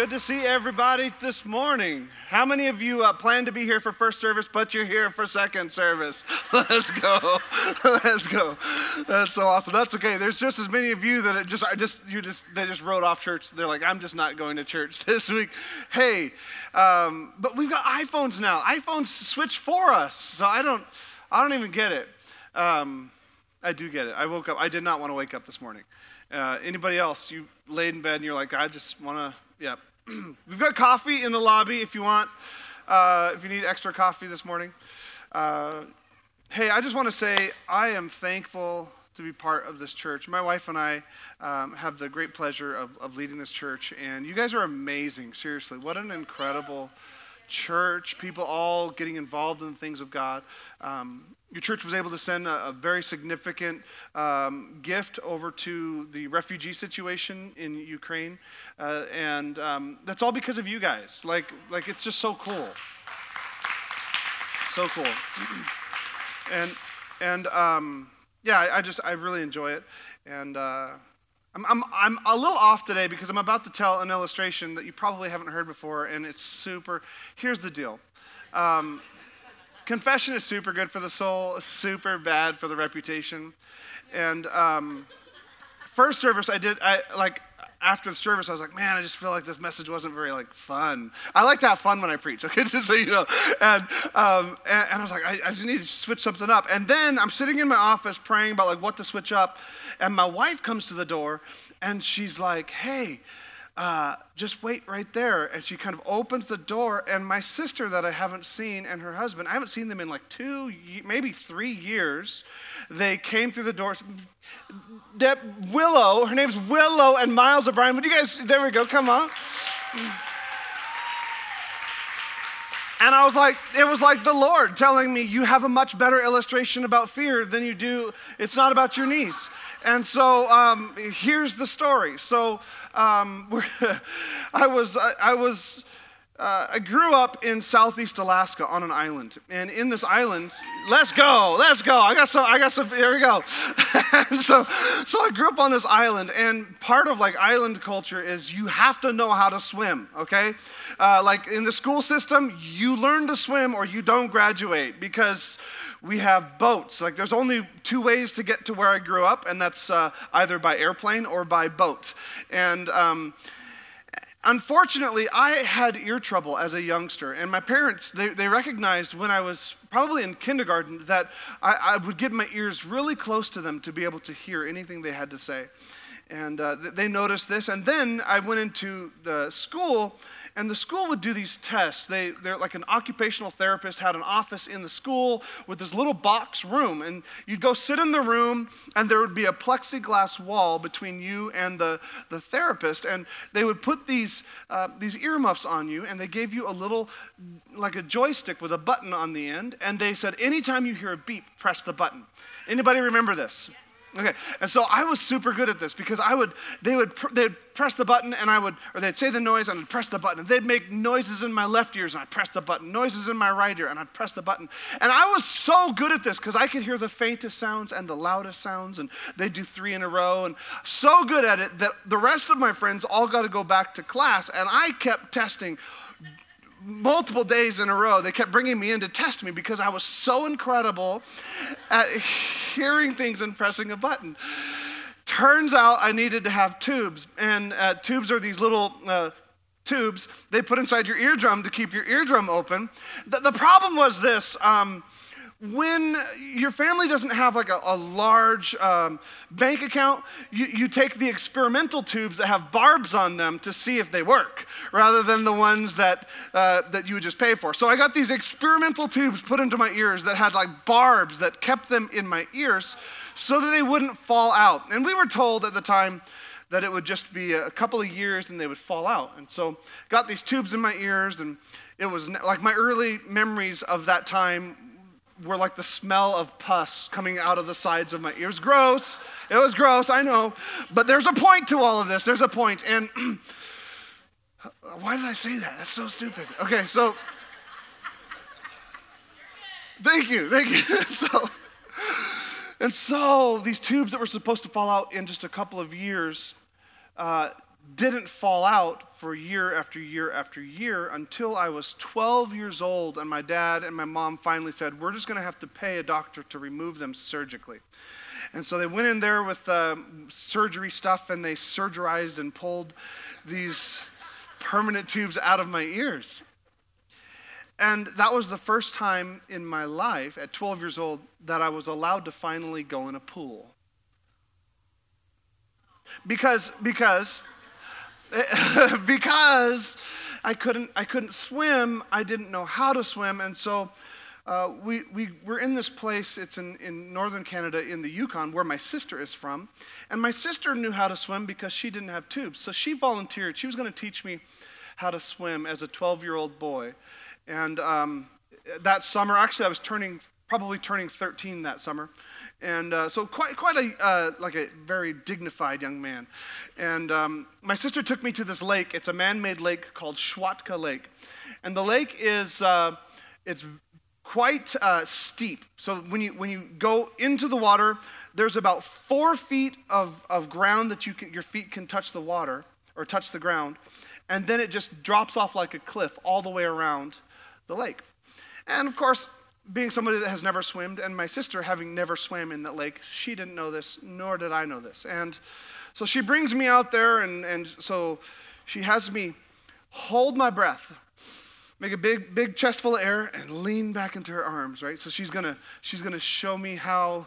Good to see everybody this morning. How many of you uh, plan to be here for first service, but you're here for second service? Let's go. Let's go. That's so awesome. That's okay. There's just as many of you that it just, I just, you just, they just wrote off church. They're like, I'm just not going to church this week. Hey, um, but we've got iPhones now. iPhones switch for us, so I don't, I don't even get it. Um, I do get it. I woke up. I did not want to wake up this morning. Uh, anybody else? You laid in bed and you're like, I just want to. Yeah, We've got coffee in the lobby if you want, uh, if you need extra coffee this morning. Uh, hey, I just want to say I am thankful to be part of this church. My wife and I um, have the great pleasure of, of leading this church, and you guys are amazing. Seriously, what an incredible church, people all getting involved in the things of God. Um, your church was able to send a, a very significant um, gift over to the refugee situation in Ukraine, uh, and um, that's all because of you guys. Like, like it's just so cool, so cool, and and um, yeah, I, I, just I really enjoy it, and. Uh, I'm, I'm, I'm a little off today because I'm about to tell an illustration that you probably haven't heard before, and it's super. Here's the deal um, confession is super good for the soul, super bad for the reputation. And um, first service, I did, I like, after the service, I was like, man, I just feel like this message wasn't very like fun. I like to have fun when I preach, okay, just so you know. And um, and, and, I was like, I, I, just need to switch something up. And then I'm sitting in my office praying about like what to switch up, and my wife comes to the door, and she's like, hey, uh, just wait right there. And she kind of opens the door, and my sister that I haven't seen and her husband, I haven't seen them in like two, maybe three years. They came through the door. Willow, her name's Willow and Miles O'Brien. Would you guys, there we go, come on. And I was like, it was like the Lord telling me, you have a much better illustration about fear than you do. It's not about your knees. And so um, here's the story. So um, I was, I, I was, uh, I grew up in southeast Alaska on an island, and in this island, let's go, let's go. I got some, I got some. Here we go. so, so I grew up on this island, and part of like island culture is you have to know how to swim. Okay, uh, like in the school system, you learn to swim or you don't graduate because we have boats. Like there's only two ways to get to where I grew up, and that's uh, either by airplane or by boat. And um, unfortunately, I had ear trouble as a youngster, and my parents they, they recognized when I was probably in kindergarten that I, I, would get my ears really close to them to be able to hear anything they had to say. And uh, they noticed this, and then I went into the school and the school would do these tests. They, they're like an occupational therapist had an office in the school with this little box room. And you'd go sit in the room, and there would be a plexiglass wall between you and the, the therapist. And they would put these, uh, these earmuffs on you, and they gave you a little, like a joystick with a button on the end. And they said, anytime you hear a beep, press the button. Anybody remember this? Okay, and so I was super good at this because I would, they would, they'd press the button and I would, or they'd say the noise and I'd press the button. And They'd make noises in my left ears and I'd press the button, noises in my right ear and I'd press the button. And I was so good at this because I could hear the faintest sounds and the loudest sounds and they'd do three in a row and so good at it that the rest of my friends all got to go back to class and I kept testing multiple days in a row, they kept bringing me in to test me because I was so incredible at hearing things and pressing a button. Turns out I needed to have tubes, and uh, tubes are these little uh, tubes they put inside your eardrum to keep your eardrum open. The, the problem was this. Um, when your family doesn't have like a, a large um, bank account, you, you take the experimental tubes that have barbs on them to see if they work, rather than the ones that, uh, that you would just pay for. So I got these experimental tubes put into my ears that had like barbs that kept them in my ears so that they wouldn't fall out. And we were told at the time that it would just be a couple of years and they would fall out. And so got these tubes in my ears and it was like my early memories of that time were like the smell of pus coming out of the sides of my ears. Gross. It was gross, I know. But there's a point to all of this. There's a point. And why did I say that? That's so stupid. Okay, so thank you, thank you. so, and so these tubes that were supposed to fall out in just a couple of years uh, didn't fall out for year after year after year until I was 12 years old, and my dad and my mom finally said, We're just going to have to pay a doctor to remove them surgically. And so they went in there with uh, surgery stuff and they surgerized and pulled these permanent tubes out of my ears. And that was the first time in my life, at 12 years old, that I was allowed to finally go in a pool. Because, because because I couldn't, I couldn't swim, I didn't know how to swim, and so uh, we, we were in this place, it's in, in northern Canada in the Yukon, where my sister is from. And my sister knew how to swim because she didn't have tubes. So she volunteered. She was going to teach me how to swim as a 12 year old boy. And um, that summer, actually, I was turning, probably turning 13 that summer. And uh, so quite, quite a, uh, like a very dignified young man. And um, my sister took me to this lake. It's a man-made lake called Schwatka Lake. And the lake is, uh, it's quite uh, steep. So when you, when you go into the water, there's about four feet of, of ground that you can, your feet can touch the water or touch the ground. And then it just drops off like a cliff all the way around the lake. And of course, being somebody that has never swum, and my sister having never swam in that lake, she didn't know this, nor did I know this. And so she brings me out there, and, and so she has me hold my breath, make a big, big chest full of air, and lean back into her arms, right? So she's gonna, she's gonna show me how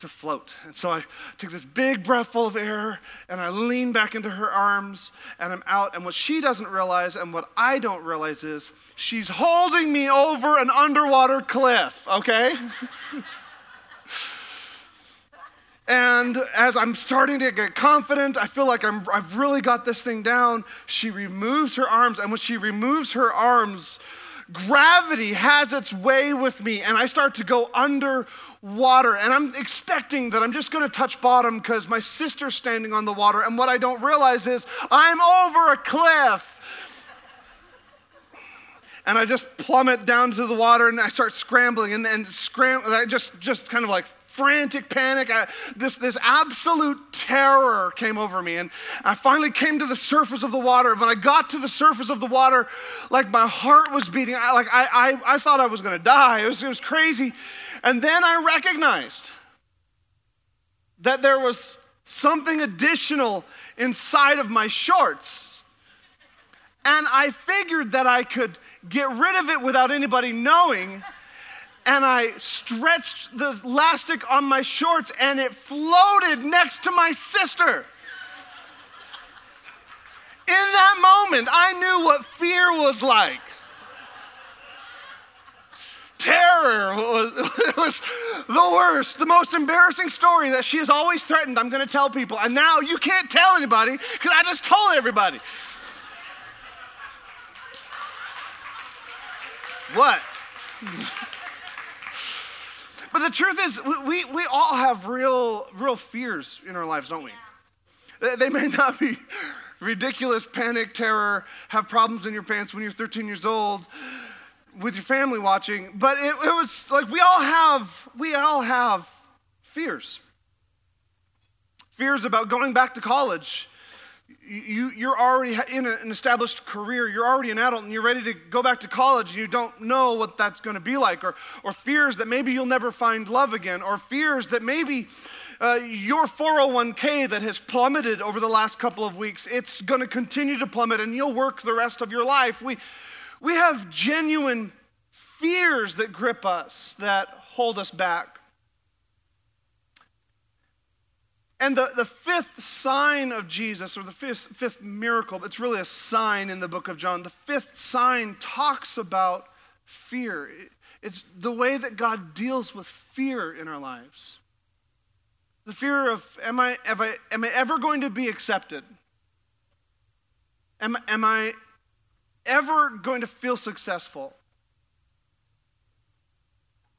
to float. And so I take this big breath full of air and I lean back into her arms and I'm out. And what she doesn't realize and what I don't realize is she's holding me over an underwater cliff, okay? and as I'm starting to get confident, I feel like I'm, I've really got this thing down. She removes her arms, and when she removes her arms, gravity has its way with me, and I start to go under water. And I'm expecting that I'm just going to touch bottom because my sister's standing on the water. And what I don't realize is I'm over a cliff. And I just plummet down to the water and I start scrambling and then scramble. I just just kind of like frantic panic. I, this, this absolute terror came over me. And I finally came to the surface of the water. When I got to the surface of the water, like my heart was beating. I, like I, I, I thought I was going to die. It was, it was crazy. And then I recognized that there was something additional inside of my shorts. And I figured that I could get rid of it without anybody knowing. And I stretched the elastic on my shorts and it floated next to my sister. In that moment, I knew what fear was like terror. It was the worst, the most embarrassing story that she has always threatened. I'm going to tell people. And now you can't tell anybody because I just told everybody. What? but the truth is, we, we all have real, real fears in our lives, don't we? They, they may not be ridiculous panic, terror, have problems in your pants when you're 13 years old with your family watching, but it, it was like we all have, we all have fears. Fears about going back to college. You, you're already in an established career, you're already an adult, and you're ready to go back to college, and you don't know what that's going to be like, or, or fears that maybe you'll never find love again, or fears that maybe uh, your 401k that has plummeted over the last couple of weeks, it's going to continue to plummet and you'll work the rest of your life. We, we have genuine fears that grip us, that hold us back. And the, the fifth sign of Jesus, or the fifth, fifth miracle, it's really a sign in the book of John. The fifth sign talks about fear. It's the way that God deals with fear in our lives. The fear of, am I, I, am I ever going to be accepted? Am, am I ever going to feel successful?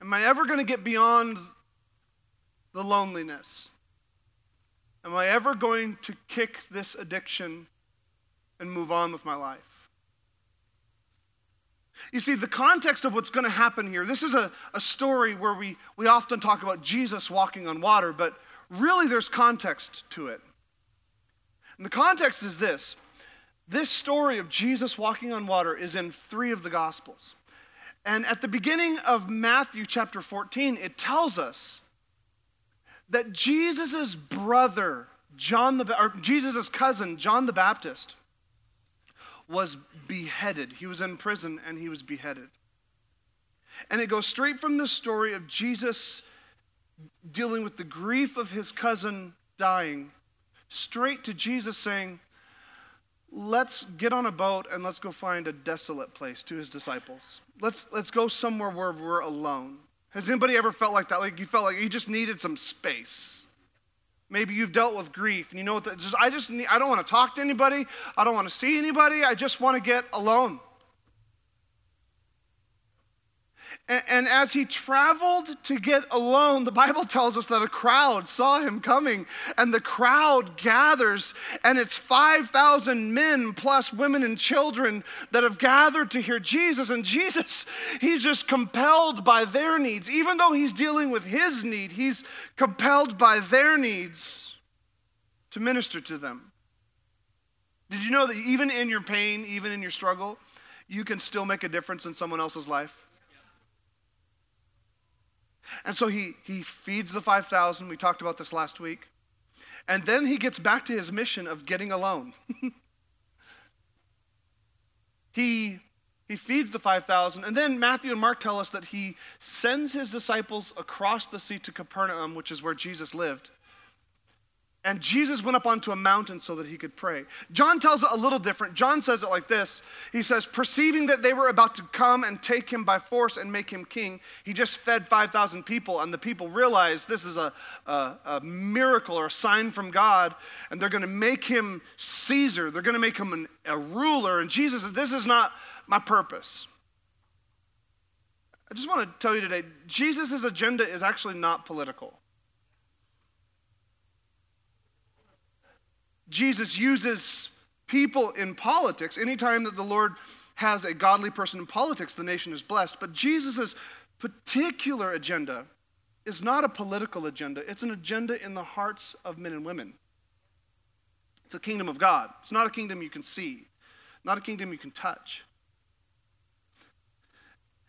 Am I ever going to get beyond the loneliness? Am I ever going to kick this addiction and move on with my life? You see, the context of what's going to happen here, this is a, a story where we, we often talk about Jesus walking on water, but really there's context to it. And the context is this this story of Jesus walking on water is in three of the Gospels. And at the beginning of Matthew chapter 14, it tells us that Jesus' brother, John the or Jesus' cousin, John the Baptist, was beheaded. He was in prison and he was beheaded. And it goes straight from the story of Jesus dealing with the grief of his cousin dying, straight to Jesus saying, Let's get on a boat and let's go find a desolate place to his disciples. Let's, let's go somewhere where we're alone. Has anybody ever felt like that? Like you felt like you just needed some space. Maybe you've dealt with grief and you know what? Just, I just need, I don't want to talk to anybody. I don't want to see anybody. I just want to get alone. And, and as he traveled to get alone, the Bible tells us that a crowd saw him coming, and the crowd gathers, and it's 5,000 men plus women and children that have gathered to hear Jesus. And Jesus, he's just compelled by their needs. Even though he's dealing with his need, he's compelled by their needs to minister to them. Did you know that even in your pain, even in your struggle, you can still make a difference in someone else's life? And so he, he feeds the 5,000. We talked about this last week. And then he gets back to his mission of getting alone. he, he feeds the 5,000. And then Matthew and Mark tell us that he sends his disciples across the sea to Capernaum, which is where Jesus lived. And Jesus went up onto a mountain so that he could pray. John tells it a little different. John says it like this He says, Perceiving that they were about to come and take him by force and make him king, he just fed 5,000 people, and the people realized this is a, a, a miracle or a sign from God, and they're going to make him Caesar. They're going to make him an, a ruler. And Jesus says, This is not my purpose. I just want to tell you today Jesus' agenda is actually not political. Jesus uses people in politics. Anytime that the Lord has a godly person in politics, the nation is blessed. But Jesus' particular agenda is not a political agenda, it's an agenda in the hearts of men and women. It's a kingdom of God. It's not a kingdom you can see, not a kingdom you can touch.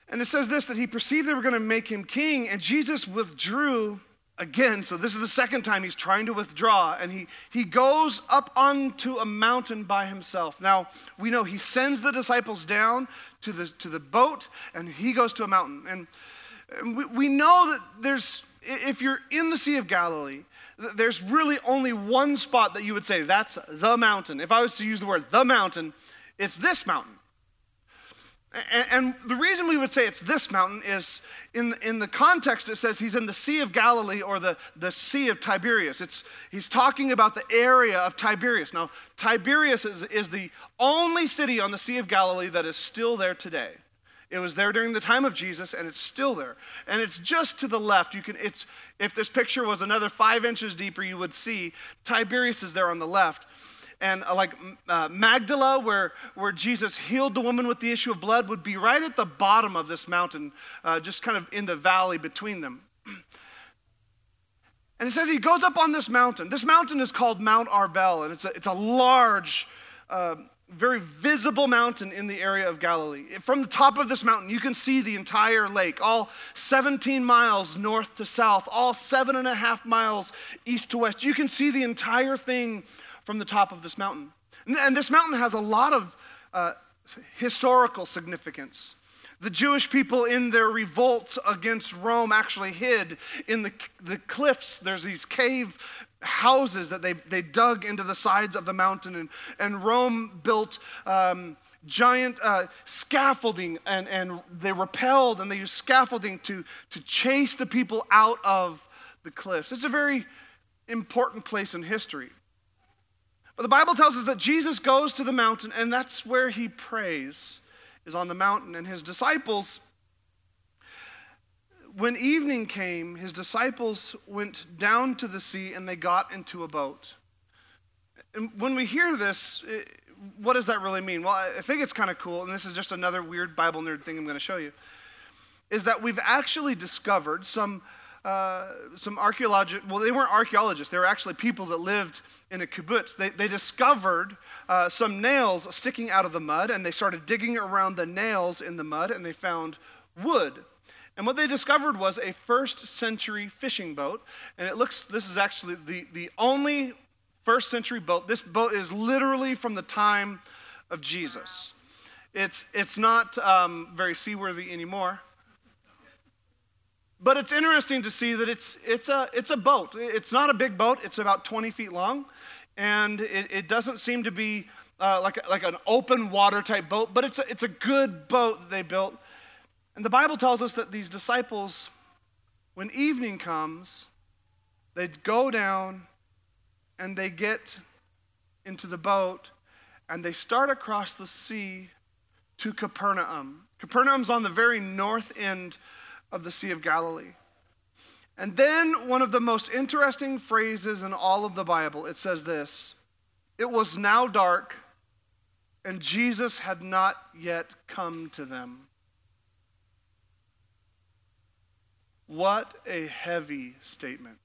And it says this that he perceived they were going to make him king, and Jesus withdrew again, so this is the second time he's trying to withdraw, and he, he goes up onto a mountain by himself. Now, we know he sends the disciples down to the, to the boat, and he goes to a mountain. And we, we know that there's, if you're in the Sea of Galilee, there's really only one spot that you would say, that's the mountain. If I was to use the word the mountain, it's this mountain. And, the reason we would say it's this mountain is in, in the context, it says he's in the Sea of Galilee or the, the Sea of Tiberias. It's, he's talking about the area of Tiberias. Now, Tiberias is, is the only city on the Sea of Galilee that is still there today. It was there during the time of Jesus, and it's still there. And it's just to the left. You can, it's, if this picture was another five inches deeper, you would see Tiberias is there on the left and uh, like uh, Magdala, where, where Jesus healed the woman with the issue of blood, would be right at the bottom of this mountain, uh, just kind of in the valley between them. And it says he goes up on this mountain. This mountain is called Mount Arbel, and it's a, it's a large uh, very visible mountain in the area of Galilee. From the top of this mountain, you can see the entire lake, all 17 miles north to south, all seven and a half miles east to west. You can see the entire thing from the top of this mountain. And this mountain has a lot of uh, historical significance. The Jewish people, in their revolt against Rome, actually hid in the, the cliffs. There's these cave houses that they, they dug into the sides of the mountain. And, and Rome built um, giant uh, scaffolding, and, and they repelled and they used scaffolding to, to chase the people out of the cliffs. It's a very important place in history. But the Bible tells us that Jesus goes to the mountain, and that's where he prays is on the mountain, and his disciples, when evening came, his disciples went down to the sea and they got into a boat. And when we hear this, eh, what does that really mean? Well, I think it's kind of cool, and this is just another weird Bible nerd thing I'm going to show you, is that we've actually discovered some uh, some archaeologists, well, they weren't archaeologists, they were actually people that lived in a kibbutz. They, they discovered uh, some nails sticking out of the mud, and they started digging around the nails in the mud, and they found wood. And what they discovered was a first century fishing boat. And it looks, this is actually the, the only first century boat. This boat is literally from the time of Jesus. It's, it's not um, very seaworthy anymore. But it's interesting to see that it's, it's, a, it's a boat. It's not a big boat, it's about 20 feet long. And it, it doesn't seem to be uh, like, like an open water type boat, but it's a, it's a good boat that they built. And the Bible tells us that these disciples, when evening comes, they go down and they get into the boat and they start across the sea to Capernaum. Capernaum's on the very north end of the Sea of Galilee. And then one of the most interesting phrases in all of the Bible, it says this It was now dark, and Jesus had not yet come to them. What a heavy statement.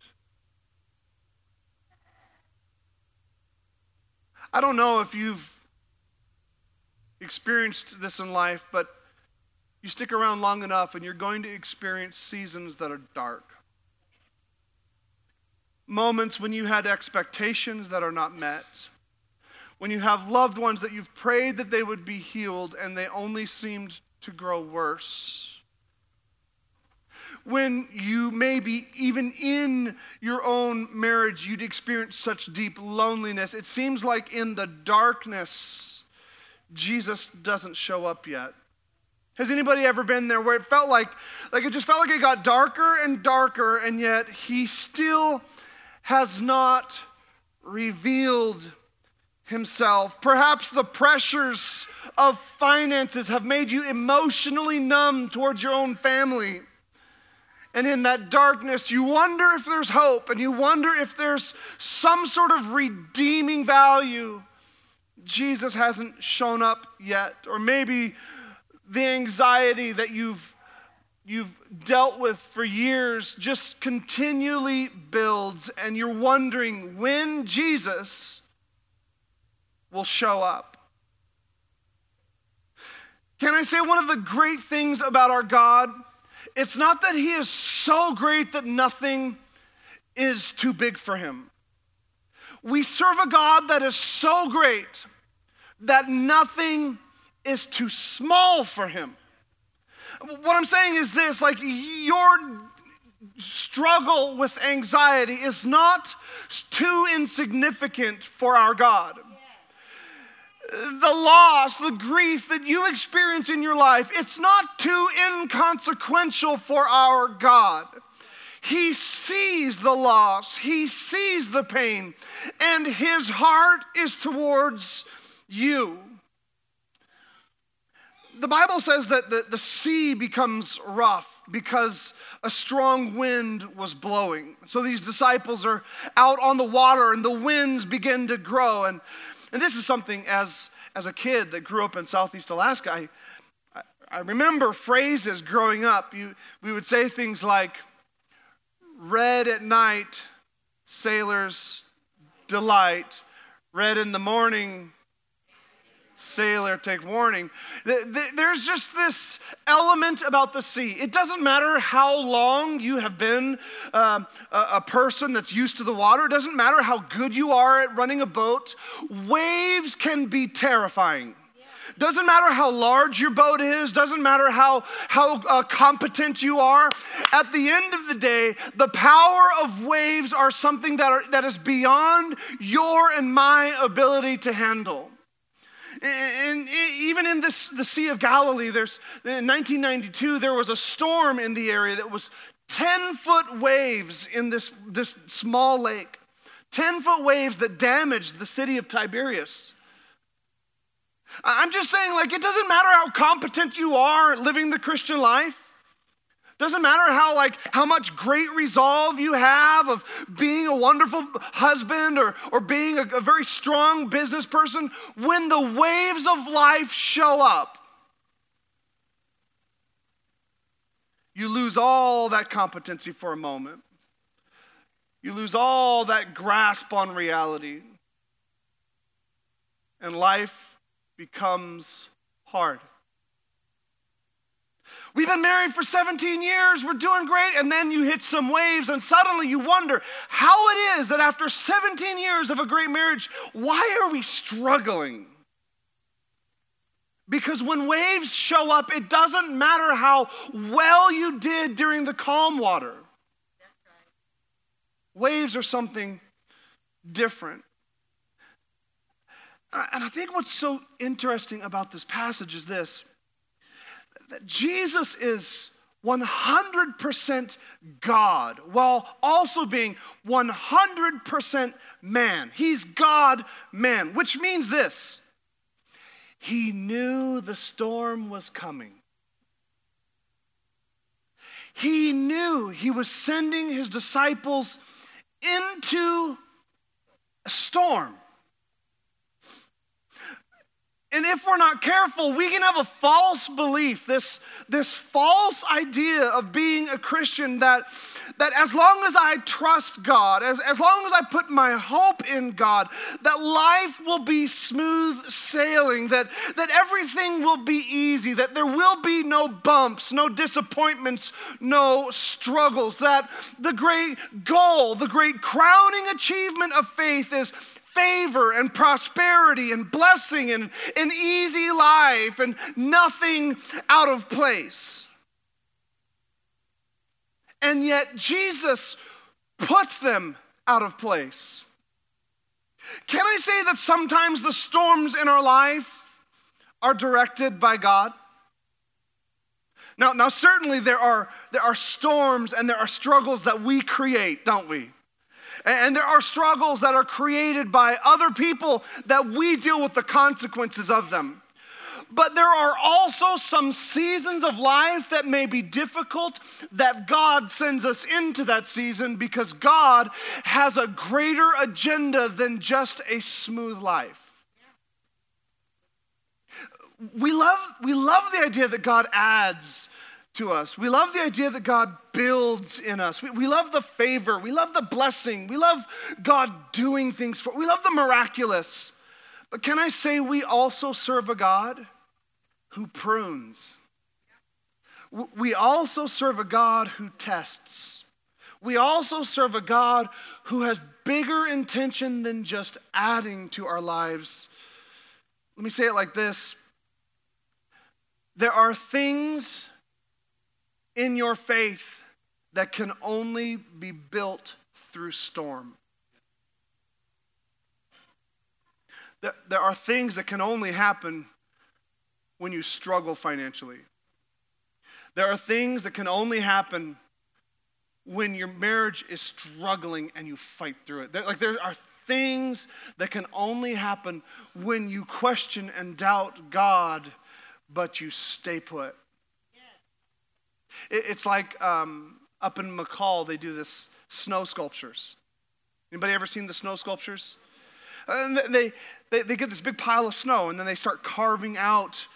I don't know if you've experienced this in life, but you stick around long enough and you're going to experience seasons that are dark. Moments when you had expectations that are not met. When you have loved ones that you've prayed that they would be healed and they only seemed to grow worse. When you maybe even in your own marriage you'd experience such deep loneliness. It seems like in the darkness, Jesus doesn't show up yet. Has anybody ever been there where it felt like, like it just felt like it got darker and darker, and yet he still has not revealed himself? Perhaps the pressures of finances have made you emotionally numb towards your own family. And in that darkness, you wonder if there's hope and you wonder if there's some sort of redeeming value. Jesus hasn't shown up yet. Or maybe the anxiety that you've, you've dealt with for years just continually builds, and you're wondering when Jesus will show up. Can I say one of the great things about our God? It's not that He is so great that nothing is too big for Him. We serve a God that is so great that nothing is too small for him. What I'm saying is this like your struggle with anxiety is not too insignificant for our God. The loss, the grief that you experience in your life, it's not too inconsequential for our God. He sees the loss, He sees the pain, and His heart is towards you the Bible says that the, the sea becomes rough because a strong wind was blowing. So these disciples are out on the water and the winds begin to grow. And, and this is something as, as a kid that grew up in Southeast Alaska, I, I, I remember phrases growing up. You, we would say things like, red at night, sailors delight, red in the morning, Sailor, take warning. There's just this element about the sea. It doesn't matter how long you have been um, a person that's used to the water, it doesn't matter how good you are at running a boat. Waves can be terrifying. Doesn't matter how large your boat is, doesn't matter how, how uh, competent you are. At the end of the day, the power of waves are something that, are, that is beyond your and my ability to handle. And even in this, the Sea of Galilee, there's, in 1992, there was a storm in the area that was 10 foot waves in this, this small lake. 10 foot waves that damaged the city of Tiberias. I'm just saying, like, it doesn't matter how competent you are living the Christian life. Doesn't matter how like how much great resolve you have of being a wonderful husband or, or being a, a very strong business person, when the waves of life show up, you lose all that competency for a moment. You lose all that grasp on reality. And life becomes hard. We've been married for 17 years, we're doing great, and then you hit some waves, and suddenly you wonder how it is that after 17 years of a great marriage, why are we struggling? Because when waves show up, it doesn't matter how well you did during the calm water. Waves are something different. And I think what's so interesting about this passage is this that Jesus is 100% God while also being 100% man. He's God man, which means this He knew the storm was coming. He knew he was sending his disciples into a storm. And if we're not careful, we can have a false belief, this, this false idea of being a Christian that, that as long as I trust God, as, as long as I put my hope in God, that life will be smooth sailing, that, that everything will be easy, that there will be no bumps, no disappointments, no struggles, that the great goal, the great crowning achievement of faith is favor and prosperity and blessing and an easy life and nothing out of place. And yet Jesus puts them out of place. Can I say that sometimes the storms in our life are directed by God? Now, now certainly there are, there are storms and there are struggles that we create, don't we? And there are struggles that are created by other people that we deal with the consequences of them. But there are also some seasons of life that may be difficult that God sends us into that season because God has a greater agenda than just a smooth life. We love, we love the idea that God adds to us. We love the idea that God builds in us. We, we love the favor. We love the blessing. We love God doing things for us. We love the miraculous. But can I say we also serve a God who prunes? We also serve a God who tests. We also serve a God who has bigger intention than just adding to our lives. Let me say it like this there are things in your faith that can only be built through storm. There, there are things that can only happen when you struggle financially. There are things that can only happen when your marriage is struggling and you fight through it. There, like there are things that can only happen when you question and doubt God, but you stay put. It's like um, up in McCall, they do this snow sculptures. Anybody ever seen the snow sculptures? And they, they, they get this big pile of snow, and then they start carving out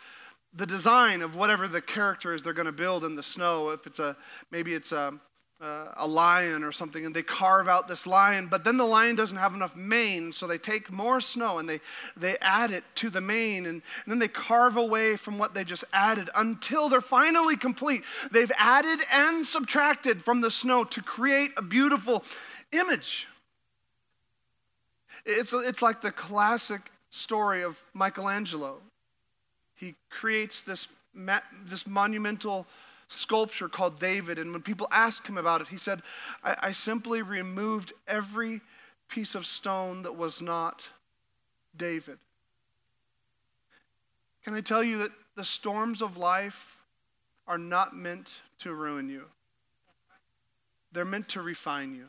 the design of whatever the character is they're going to build in the snow. If it's a maybe it's a, uh, a lion or something and they carve out this lion but then the lion doesn't have enough mane so they take more snow and they, they add it to the mane and, and then they carve away from what they just added until they're finally complete. They've added and subtracted from the snow to create a beautiful image. It's, it's like the classic story of michelangelo. He creates this, this monumental sculpture called David. And when people asked him about it, he said, I, I simply removed every piece of stone that was not David. Can I tell you that the storms of life are not meant to ruin you? They're meant to refine you.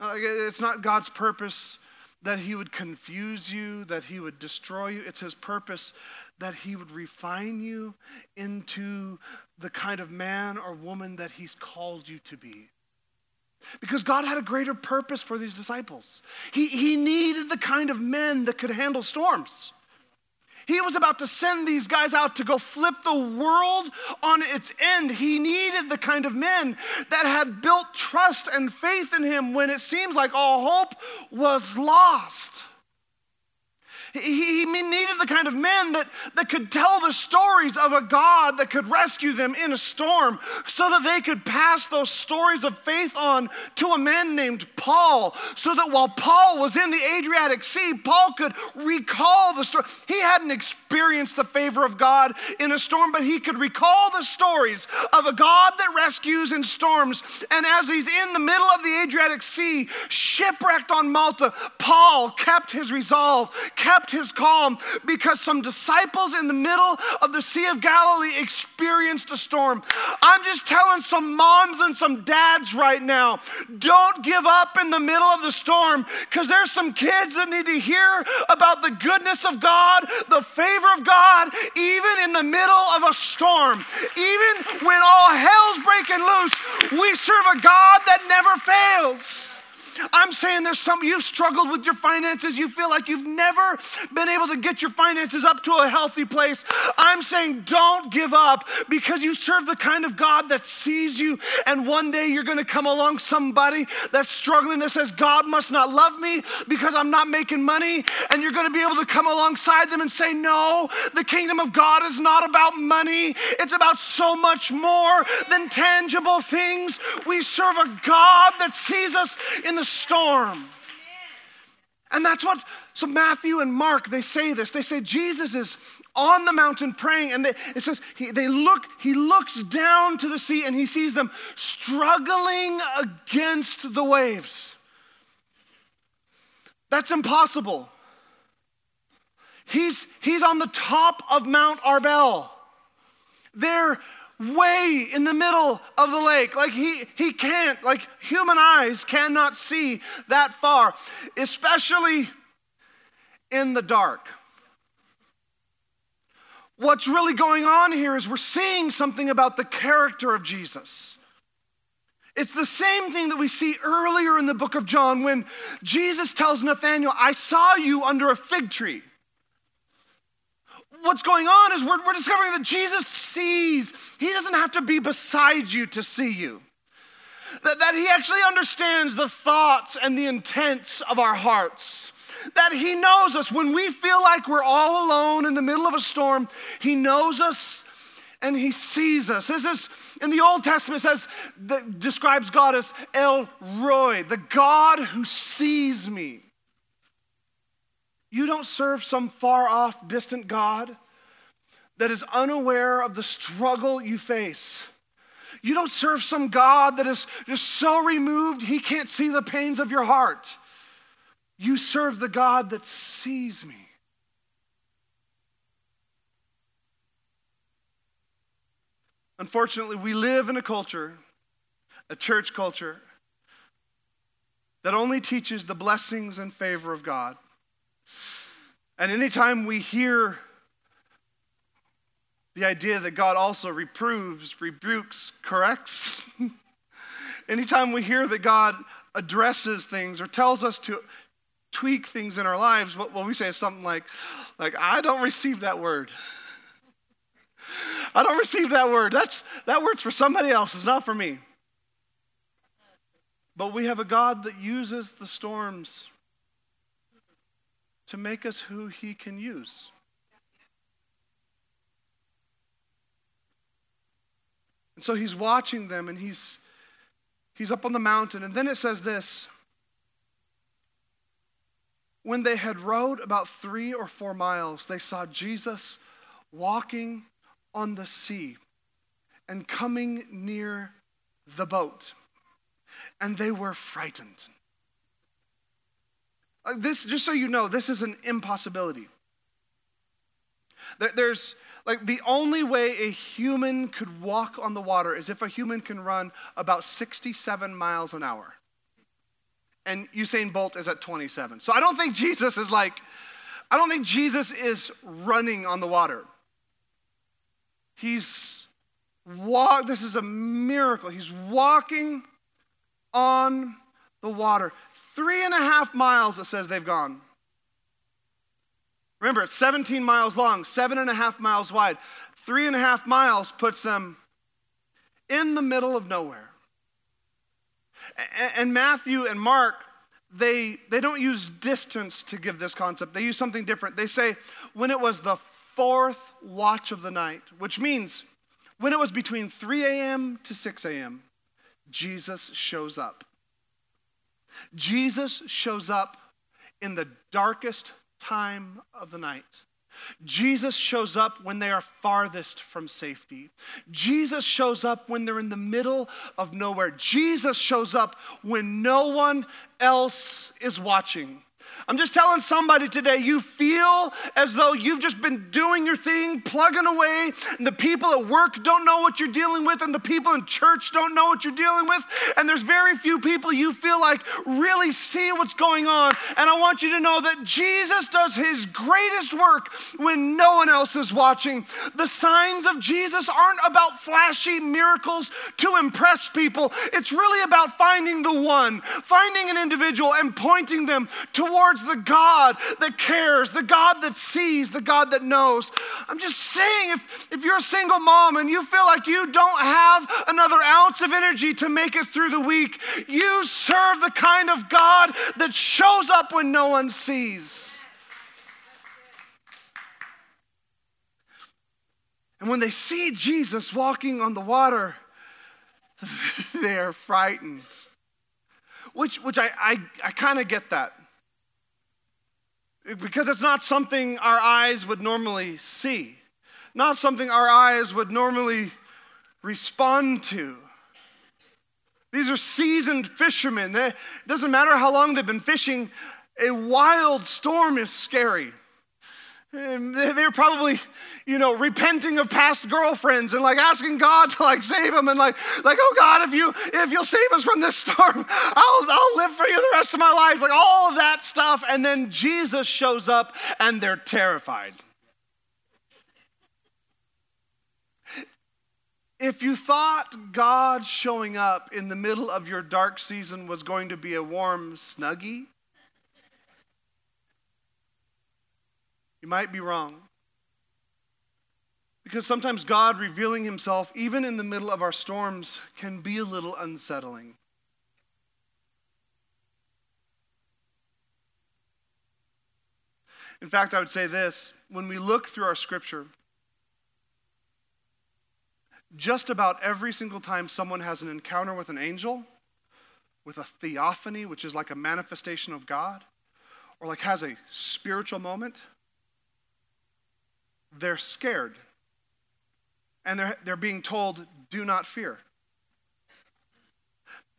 It's not God's purpose that He would confuse you, that He would destroy you. It's His purpose that He would refine you into the kind of man or woman that He's called you to be. Because God had a greater purpose for these disciples. He, he needed the kind of men that could handle storms. He was about to send these guys out to go flip the world on its end. He needed the kind of men that had built trust and faith in him when it seems like all hope was lost. He, he needed the kind of men that, that could tell the stories of a God that could rescue them in a storm so that they could pass those stories of faith on to a man named Paul. So that while Paul was in the Adriatic Sea, Paul could recall the story. He hadn't experienced the favor of God in a storm, but he could recall the stories of a God that rescues in storms. And as he's in the middle of the Adriatic Sea, shipwrecked on Malta, Paul kept his resolve, kept kept his calm because some disciples in the middle of the Sea of Galilee experienced a storm. I'm just telling some moms and some dads right now don't give up in the middle of the storm because there's some kids that need to hear about the goodness of God, the favor of God, even in the middle of a storm. Even when all hell's breaking loose, we serve a God that never fails. I'm saying there's some, you've struggled with your finances. You feel like you've never been able to get your finances up to a healthy place. I'm saying don't give up because you serve the kind of God that sees you. And one day you're going to come along somebody that's struggling that says, God must not love me because I'm not making money. And you're going to be able to come alongside them and say, No, the kingdom of God is not about money, it's about so much more than tangible things. We serve a God that sees us in the storm. And that's what, so Matthew and Mark, they say this. They say Jesus is on the mountain praying, and they, it says he, they look, he looks down to the sea and he sees them struggling against the waves. That's impossible. He's, he's on the top of Mount Arbel. They're way in the middle of the lake. Like he, he can't, like human eyes cannot see that far, especially in the dark. What's really going on here is we're seeing something about the character of Jesus. It's the same thing that we see earlier in the book of John when Jesus tells Nathanael, I saw you under a fig tree what's going on is we're, we're discovering that Jesus sees. He doesn't have to be beside you to see you. That, that he actually understands the thoughts and the intents of our hearts. That he knows us when we feel like we're all alone in the middle of a storm. He knows us and he sees us. This is in the Old Testament says that describes God as El Roi, the God who sees me. You don't serve some far off, distant God that is unaware of the struggle you face. You don't serve some God that is just so removed he can't see the pains of your heart. You serve the God that sees me. Unfortunately, we live in a culture, a church culture, that only teaches the blessings and favor of God. And anytime we hear the idea that God also reproves, rebukes, corrects, anytime we hear that God addresses things or tells us to tweak things in our lives, what, we say is something like, like, I don't receive that word. I don't receive that word. That's, that word's for somebody else, it's not for me. But we have a God that uses the storms to make us who he can use. And so he's watching them and he's he's up on the mountain. And then it says this when they had rowed about 3 or 4 miles they saw Jesus walking on the sea and coming near the boat. And they were frightened Uh, this, just so you know, this is an impossibility. There's like the only way a human could walk on the water is if a human can run about 67 miles an hour. And Usain Bolt is at 27. So I don't think Jesus is like, I don't think Jesus is running on the water. He's walk, this is a miracle. He's walking on the water. Three and a half miles, it says they've gone. Remember, it's 17 miles long, seven and a half miles wide. Three and a half miles puts them in the middle of nowhere. And Matthew and Mark, they, they don't use distance to give this concept. They use something different. They say when it was the fourth watch of the night, which means when it was between 3 a.m. to 6 a.m., Jesus shows up. Jesus shows up in the darkest time of the night. Jesus shows up when they are farthest from safety. Jesus shows up when they're in the middle of nowhere. Jesus shows up when no one else is watching. I'm just telling somebody today, you feel as though you've just been doing your thing, plugging away, and the people at work don't know what you're dealing with, and the people in church don't know what you're dealing with, and there's very few people you feel like really see what's going on. And I want you to know that Jesus does his greatest work when no one else is watching. The signs of Jesus aren't about flashy miracles to impress people, it's really about finding the one, finding an individual, and pointing them towards towards the God that cares, the God that sees, the God that knows. I'm just saying, if, if you're a single mom and you feel like you don't have another ounce of energy to make it through the week, you serve the kind of God that shows up when no one sees. And when they see Jesus walking on the water, they are frightened. Which, which I, I, I kind of get that because it's not something our eyes would normally see, not something our eyes would normally respond to. These are seasoned fishermen. it doesn't matter how long they've been fishing, a wild storm is scary. They're probably, you know, repenting of past girlfriends and like asking God to like save them and like, like, oh God, if you if you'll save us from this storm, I'll I'll live for you the rest of my life. Like all of that stuff. And then Jesus shows up and they're terrified. If you thought God showing up in the middle of your dark season was going to be a warm snuggie, You might be wrong. Because sometimes God revealing himself, even in the middle of our storms, can be a little unsettling. In fact, I would say this when we look through our scripture, just about every single time someone has an encounter with an angel, with a theophany, which is like a manifestation of God, or like has a spiritual moment, they're scared. And they're, they're being told, do not fear.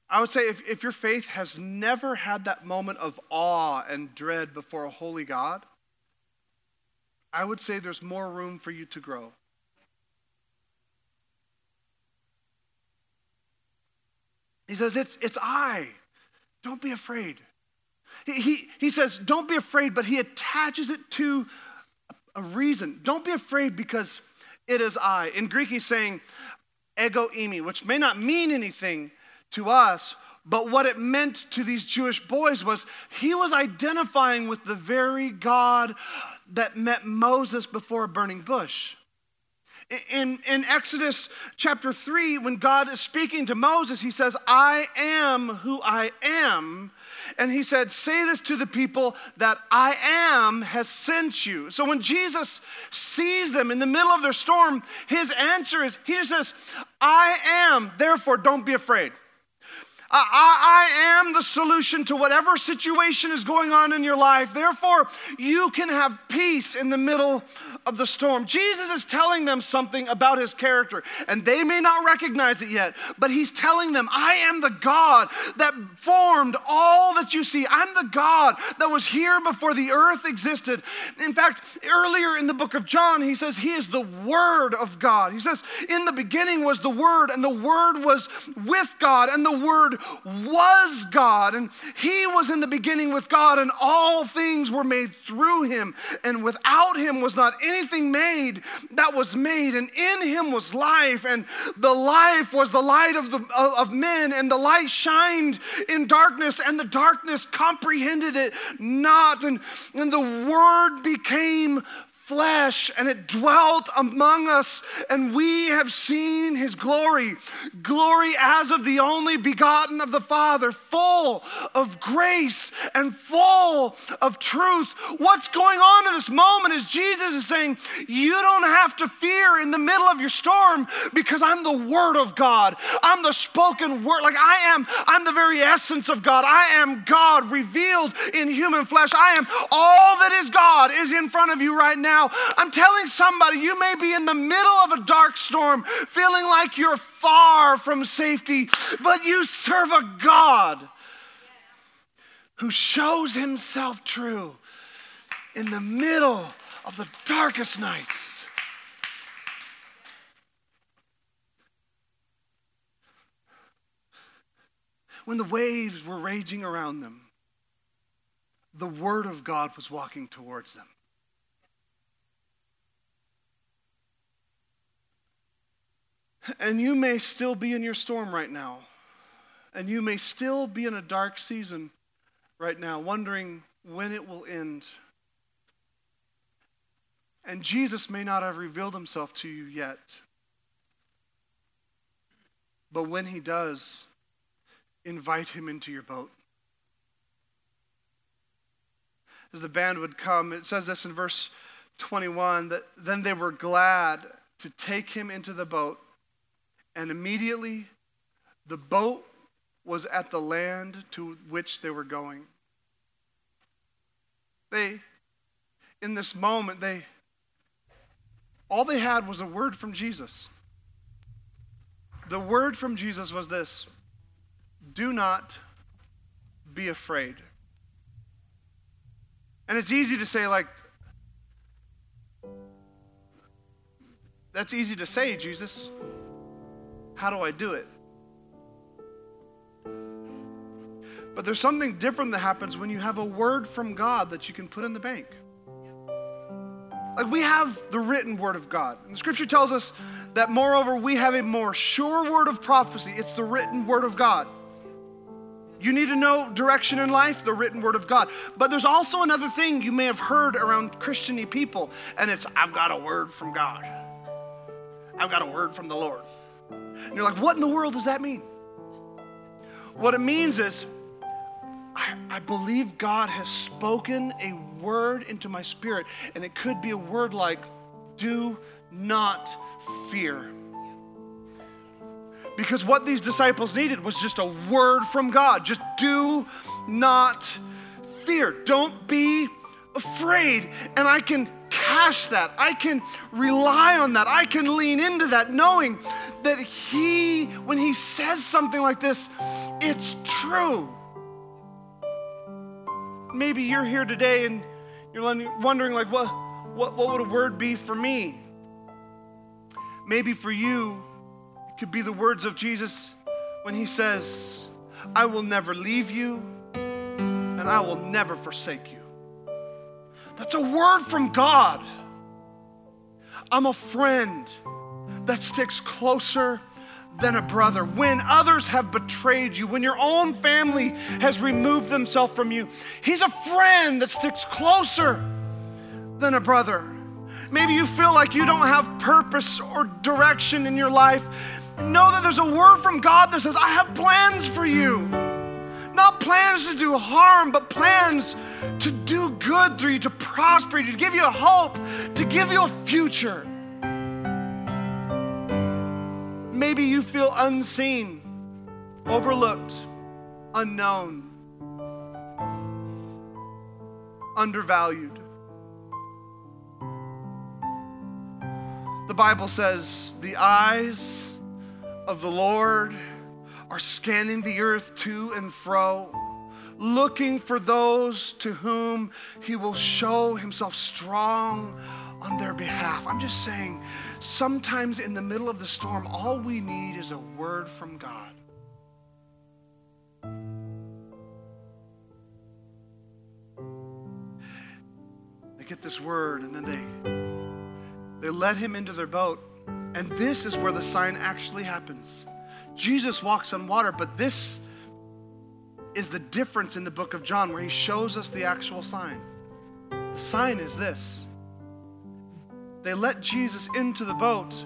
I would say if, if your faith has never had that moment of awe and dread before a holy God, I would say there's more room for you to grow. He says, It's, it's I. Don't be afraid. He, he, he says, Don't be afraid, but he attaches it to a reason. Don't be afraid because it is I. In Greek, he's saying ego eimi, which may not mean anything to us, but what it meant to these Jewish boys was he was identifying with the very God that met Moses before a burning bush. In, in Exodus chapter 3, when God is speaking to Moses, he says, I am who I am. And he said, Say this to the people that I am has sent you. So when Jesus sees them in the middle of their storm, his answer is, He just says, I am, therefore don't be afraid. I, I, am the solution to whatever situation is going on in your life. Therefore, you can have peace in the middle of the storm. Jesus is telling them something about his character, and they may not recognize it yet, but he's telling them, I am the God that formed all that you see. I'm the God that was here before the earth existed. In fact, earlier in the book of John, he says, He is the Word of God. He says, In the beginning was the Word, and the Word was with God, and the Word was God. And He was in the beginning with God, and all things were made through Him, and without Him was not anything made that was made, and in him was life, and the life was the light of, the, of men, and the light shined in darkness, and the darkness comprehended it not. And, and the word became flesh and it dwelt among us, and we have seen his glory. Glory as of the only begotten of the Father, full of grace and full of truth. What's going on in this moment is Jesus is saying, You don't have to fear in the middle of your storm because I'm the Word of God. I'm the spoken word. Like I am, I'm the very essence of God. I am God revealed in human flesh. I am all that is God is in front of you right now now. I'm telling somebody you may be in the middle of a dark storm, feeling like you're far from safety, but you serve a God who shows himself true in the middle of the darkest nights. When the waves were raging around them, the Word of God was walking towards them. And you may still be in your storm right now. And you may still be in a dark season right now, wondering when it will end. And Jesus may not have revealed himself to you yet. But when he does, invite him into your boat. As the band would come, it says this in verse 21 that then they were glad to take him into the boat and immediately the boat was at the land to which they were going. They, in this moment, they, all they had was a word from Jesus. The word from Jesus was this do not be afraid. And it's easy to say, like, that's easy to say, Jesus. How do I do it? But there's something different that happens when you have a word from God that you can put in the bank. Like we have the written word of God. And the scripture tells us that, moreover, we have a more sure word of prophecy. It's the written word of God. You need to know direction in life, the written word of God. But there's also another thing you may have heard around Christiany people, and it's I've got a word from God. I've got a word from the Lord. And you're like, what in the world does that mean? What it means is, I, I, believe God has spoken a word into my spirit, and it could be a word like, do not fear. Because what these disciples needed was just a word from God. Just do not fear. Don't be afraid. And I can cash that. I can rely on that. I can lean into that, knowing that He, when He says something like this, it's true. Maybe you're here today and you're wondering, like, what, what, what would a word be for me? Maybe for you, it could be the words of Jesus when He says, I will never leave you and I will never forsake you. That's a word from God. I'm a friend that sticks closer than a brother. When others have betrayed you, when your own family has removed themselves from you, He's a friend that sticks closer than a brother. Maybe you feel like you don't have purpose or direction in your life. Know that there's a word from God that says, I have plans for you. Not plans to do harm, but plans to do good through you, to prosper you, to give you a hope, to give you a future. Maybe you feel unseen, overlooked, unknown, undervalued. The Bible says, the eyes of the Lord are scanning the earth to and fro, looking for those to whom he will show himself strong on their behalf. I'm just saying, sometimes in the middle of the storm, all we need is a word from God. They get this word and then they they let him into their boat. And this is where the sign actually happens. Jesus walks on water, but this is the difference in the book of John where he shows us the actual sign. The sign is this they let Jesus into the boat,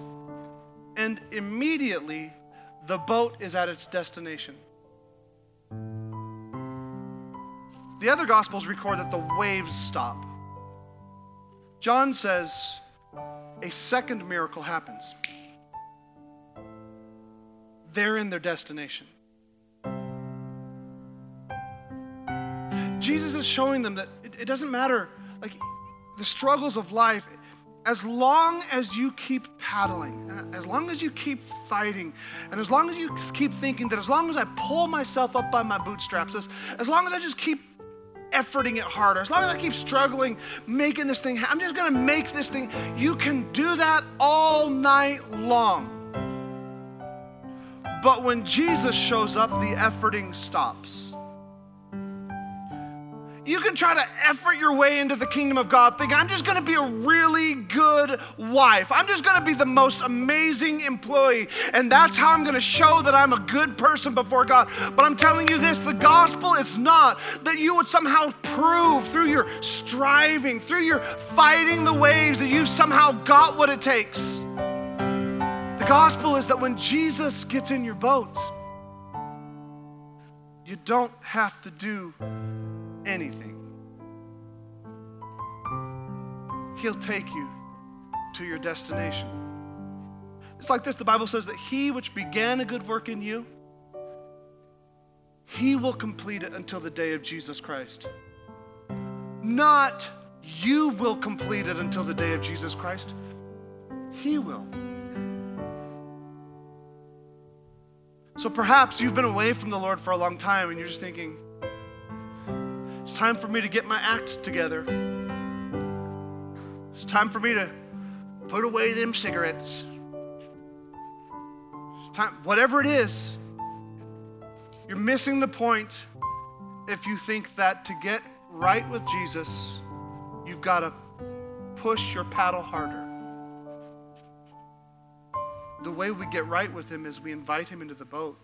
and immediately the boat is at its destination. The other gospels record that the waves stop. John says a second miracle happens. They're in their destination. Jesus is showing them that it, it doesn't matter, like the struggles of life, as long as you keep paddling, as long as you keep fighting, and as long as you keep thinking that as long as I pull myself up by my bootstraps, as, as long as I just keep efforting it harder, as long as I keep struggling, making this thing, I'm just gonna make this thing, you can do that all night long. But when Jesus shows up, the efforting stops. You can try to effort your way into the kingdom of God, thinking, I'm just gonna be a really good wife. I'm just gonna be the most amazing employee. And that's how I'm gonna show that I'm a good person before God. But I'm telling you this the gospel is not that you would somehow prove through your striving, through your fighting the waves, that you've somehow got what it takes. Gospel is that when Jesus gets in your boat, you don't have to do anything. He'll take you to your destination. It's like this the Bible says that he which began a good work in you, he will complete it until the day of Jesus Christ. Not you will complete it until the day of Jesus Christ, he will. So perhaps you've been away from the Lord for a long time and you're just thinking, it's time for me to get my act together. It's time for me to put away them cigarettes. It's time, whatever it is, you're missing the point if you think that to get right with Jesus, you've got to push your paddle harder. The way we get right with Him is we invite Him into the boat.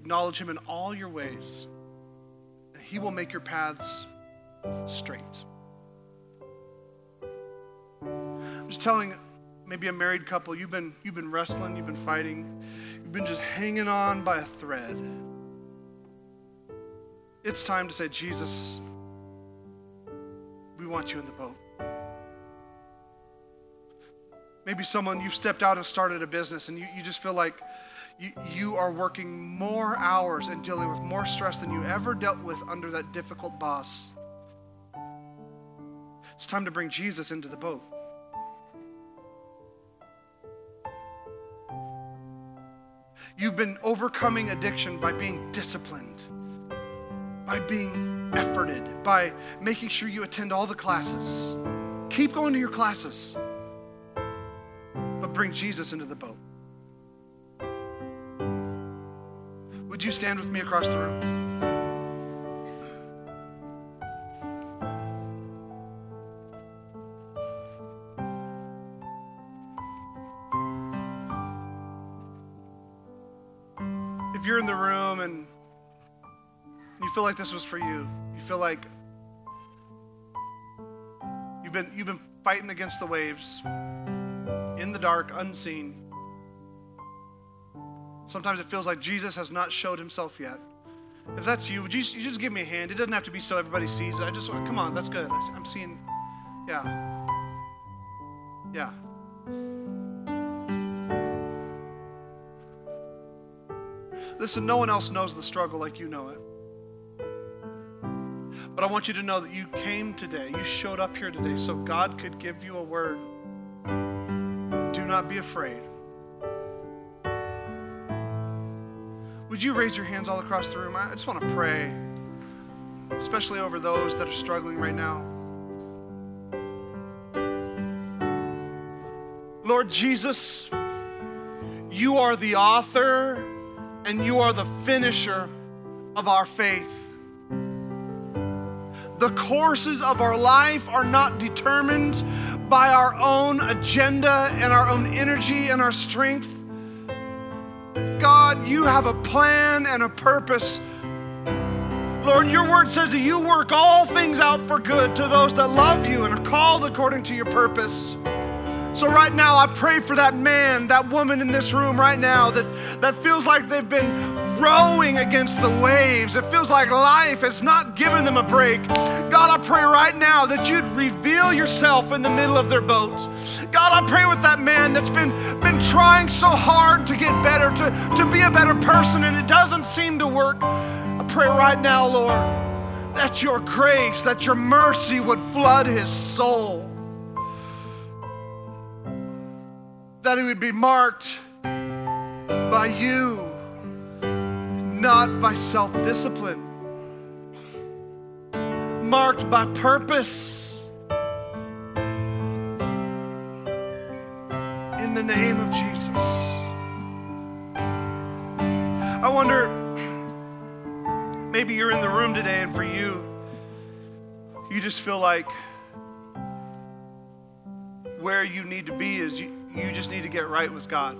Acknowledge Him in all your ways, and He will make your paths straight. I'm just telling maybe a married couple, you've been, you've been wrestling, you've been fighting, you've been just hanging on by a thread. It's time to say, Jesus, we want you in the boat. Maybe someone, you've stepped out and started a business and you, you just feel like you, you are working more hours and dealing with more stress than you ever dealt with under that difficult boss. It's time to bring Jesus into the boat. You've been overcoming addiction by being disciplined, by being efforted, by making sure you attend all the classes. Keep going to your classes, but bring Jesus into the boat. Would you stand with me across the room? Feel like this was for you. You feel like you've been, you've been fighting against the waves in the dark, unseen. Sometimes it feels like Jesus has not showed himself yet. If that's you, would you, you just give me a hand? It doesn't have to be so everybody sees it. I just want, come on, that's good. I'm seeing, yeah. Yeah. Listen, no one else knows the struggle like you know it. But I want you to know that you came today, you showed up here today so God could give you a word. Do not be afraid. Would you raise your hands all across the room? I just want to pray, especially over those that are struggling right now. Lord Jesus, you are the author and you are the finisher of our faith. The courses of our life are not determined by our own agenda and our own energy and our strength. God, you have a plan and a purpose. Lord, your word says that you work all things out for good to those that love you and are called according to your purpose. So, right now, I pray for that man, that woman in this room right now that, that feels like they've been rowing against the waves. It feels like life has not given them a break. God, I pray right now that you'd reveal yourself in the middle of their boat. God, I pray with that man that's been, been trying so hard to get better, to, to be a better person, and it doesn't seem to work. I pray right now, Lord, that your grace, that your mercy would flood his soul. that he would be marked by you, not by self discipline, marked by purpose. In the name of Jesus. I wonder, maybe you're in the room today, and for you, you just feel like where you need to be is you, you just need to get right with God.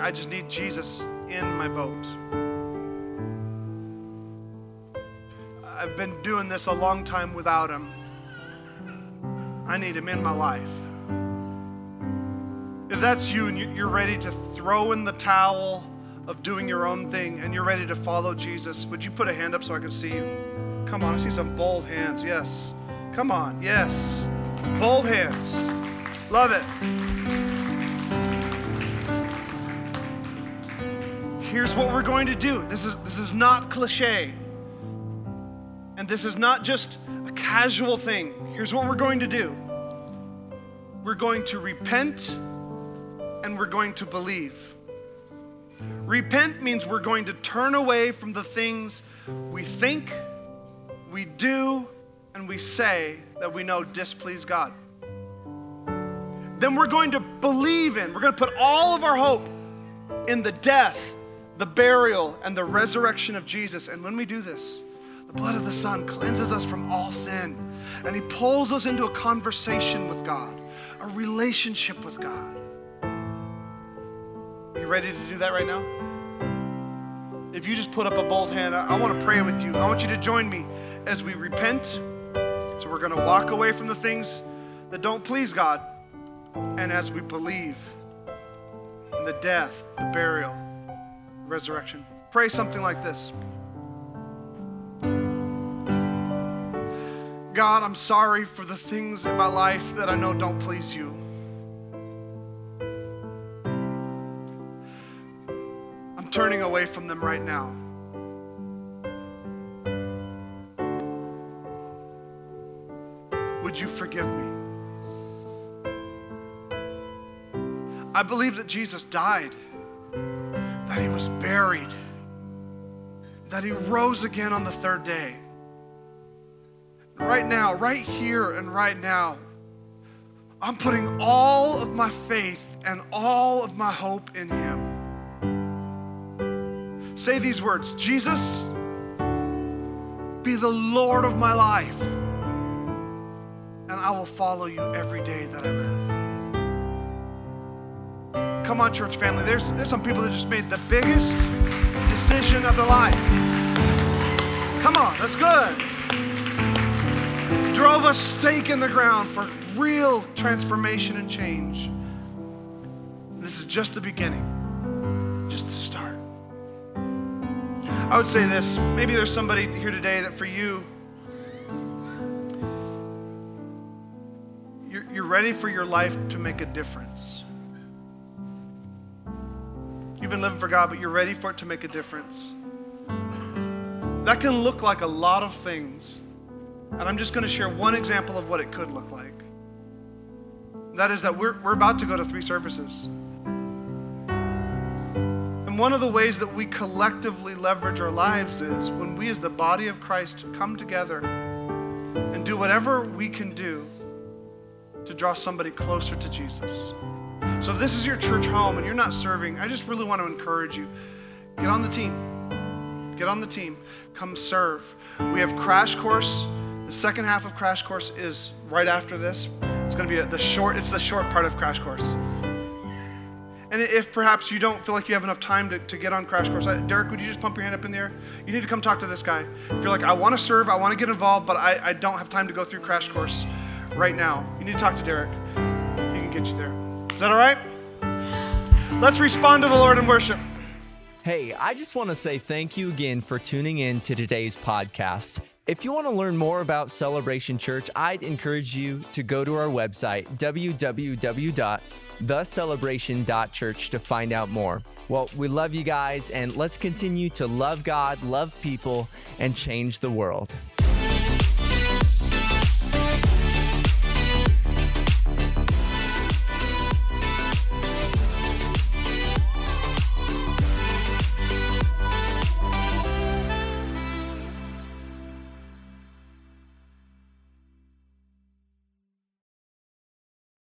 I just need Jesus in my boat. I've been doing this a long time without Him. I need Him in my life. If that's you and you're ready to throw in the towel of doing your own thing and you're ready to follow Jesus, would you put a hand up so I can see you? Come on, I see some bold hands. Yes. Come on. Yes. Bold hands. Love it. Here's what we're going to do. This is this is not cliche. And this is not just a casual thing. Here's what we're going to do. We're going to repent and we're going to believe. Repent means we're going to turn away from the things we think, we do, and we say that we know displease God then we're going to believe in, we're going to put all of our hope in the death, the burial, and the resurrection of Jesus. And when we do this, the blood of the Son cleanses us from all sin, and He pulls us into a conversation with God, a relationship with God. Are you ready to do that right now? If you just put up a bold hand, I, I want to pray with you. I want you to join me as we repent. So we're going to walk away from the things that don't please God and as we believe in the death, the burial, resurrection. Pray something like this God, I'm sorry for the things in my life that I know don't please you. I'm turning away from them right now. Would you forgive me? I believe that Jesus died, that he was buried, that he rose again on the third day. Right now, right here and right now, I'm putting all of my faith and all of my hope in him. Say these words Jesus, be the Lord of my life, and I will follow you every day that I live. Come on, church family. There's, there's some people that just made the biggest decision of their life. Come on, that's good. Drove a stake in the ground for real transformation and change. This is just the beginning, just the start. I would say this maybe there's somebody here today that for you, you're, you're ready for your life to make a difference. You've been living for God, but you're ready for it to make a difference. That can look like a lot of things. And I'm just going to share one example of what it could look like. That is that we're, we're about to go to three services. And one of the ways that we collectively leverage our lives is when we, as the body of Christ, come together and do whatever we can do to draw somebody closer to Jesus. So if this is your church home and you're not serving, I just really want to encourage you. Get on the team. Get on the team. Come serve. We have Crash Course. The second half of Crash Course is right after this. It's going to be the short, it's the short part of Crash Course. And if perhaps you don't feel like you have enough time to, to get on Crash Course, Derek, would you just pump your hand up in the air? You need to come talk to this guy. If you're like, I want to serve, I want to get involved, but I, I don't have time to go through Crash Course right now, you need to talk to Derek. He can get you there. Is that all right? Let's respond to the Lord in worship. Hey, I just want to say thank you again for tuning in to today's podcast. If you want to learn more about Celebration Church, I'd encourage you to go to our website, www.thecelebration.church, to find out more. Well, we love you guys, and let's continue to love God, love people, and change the world.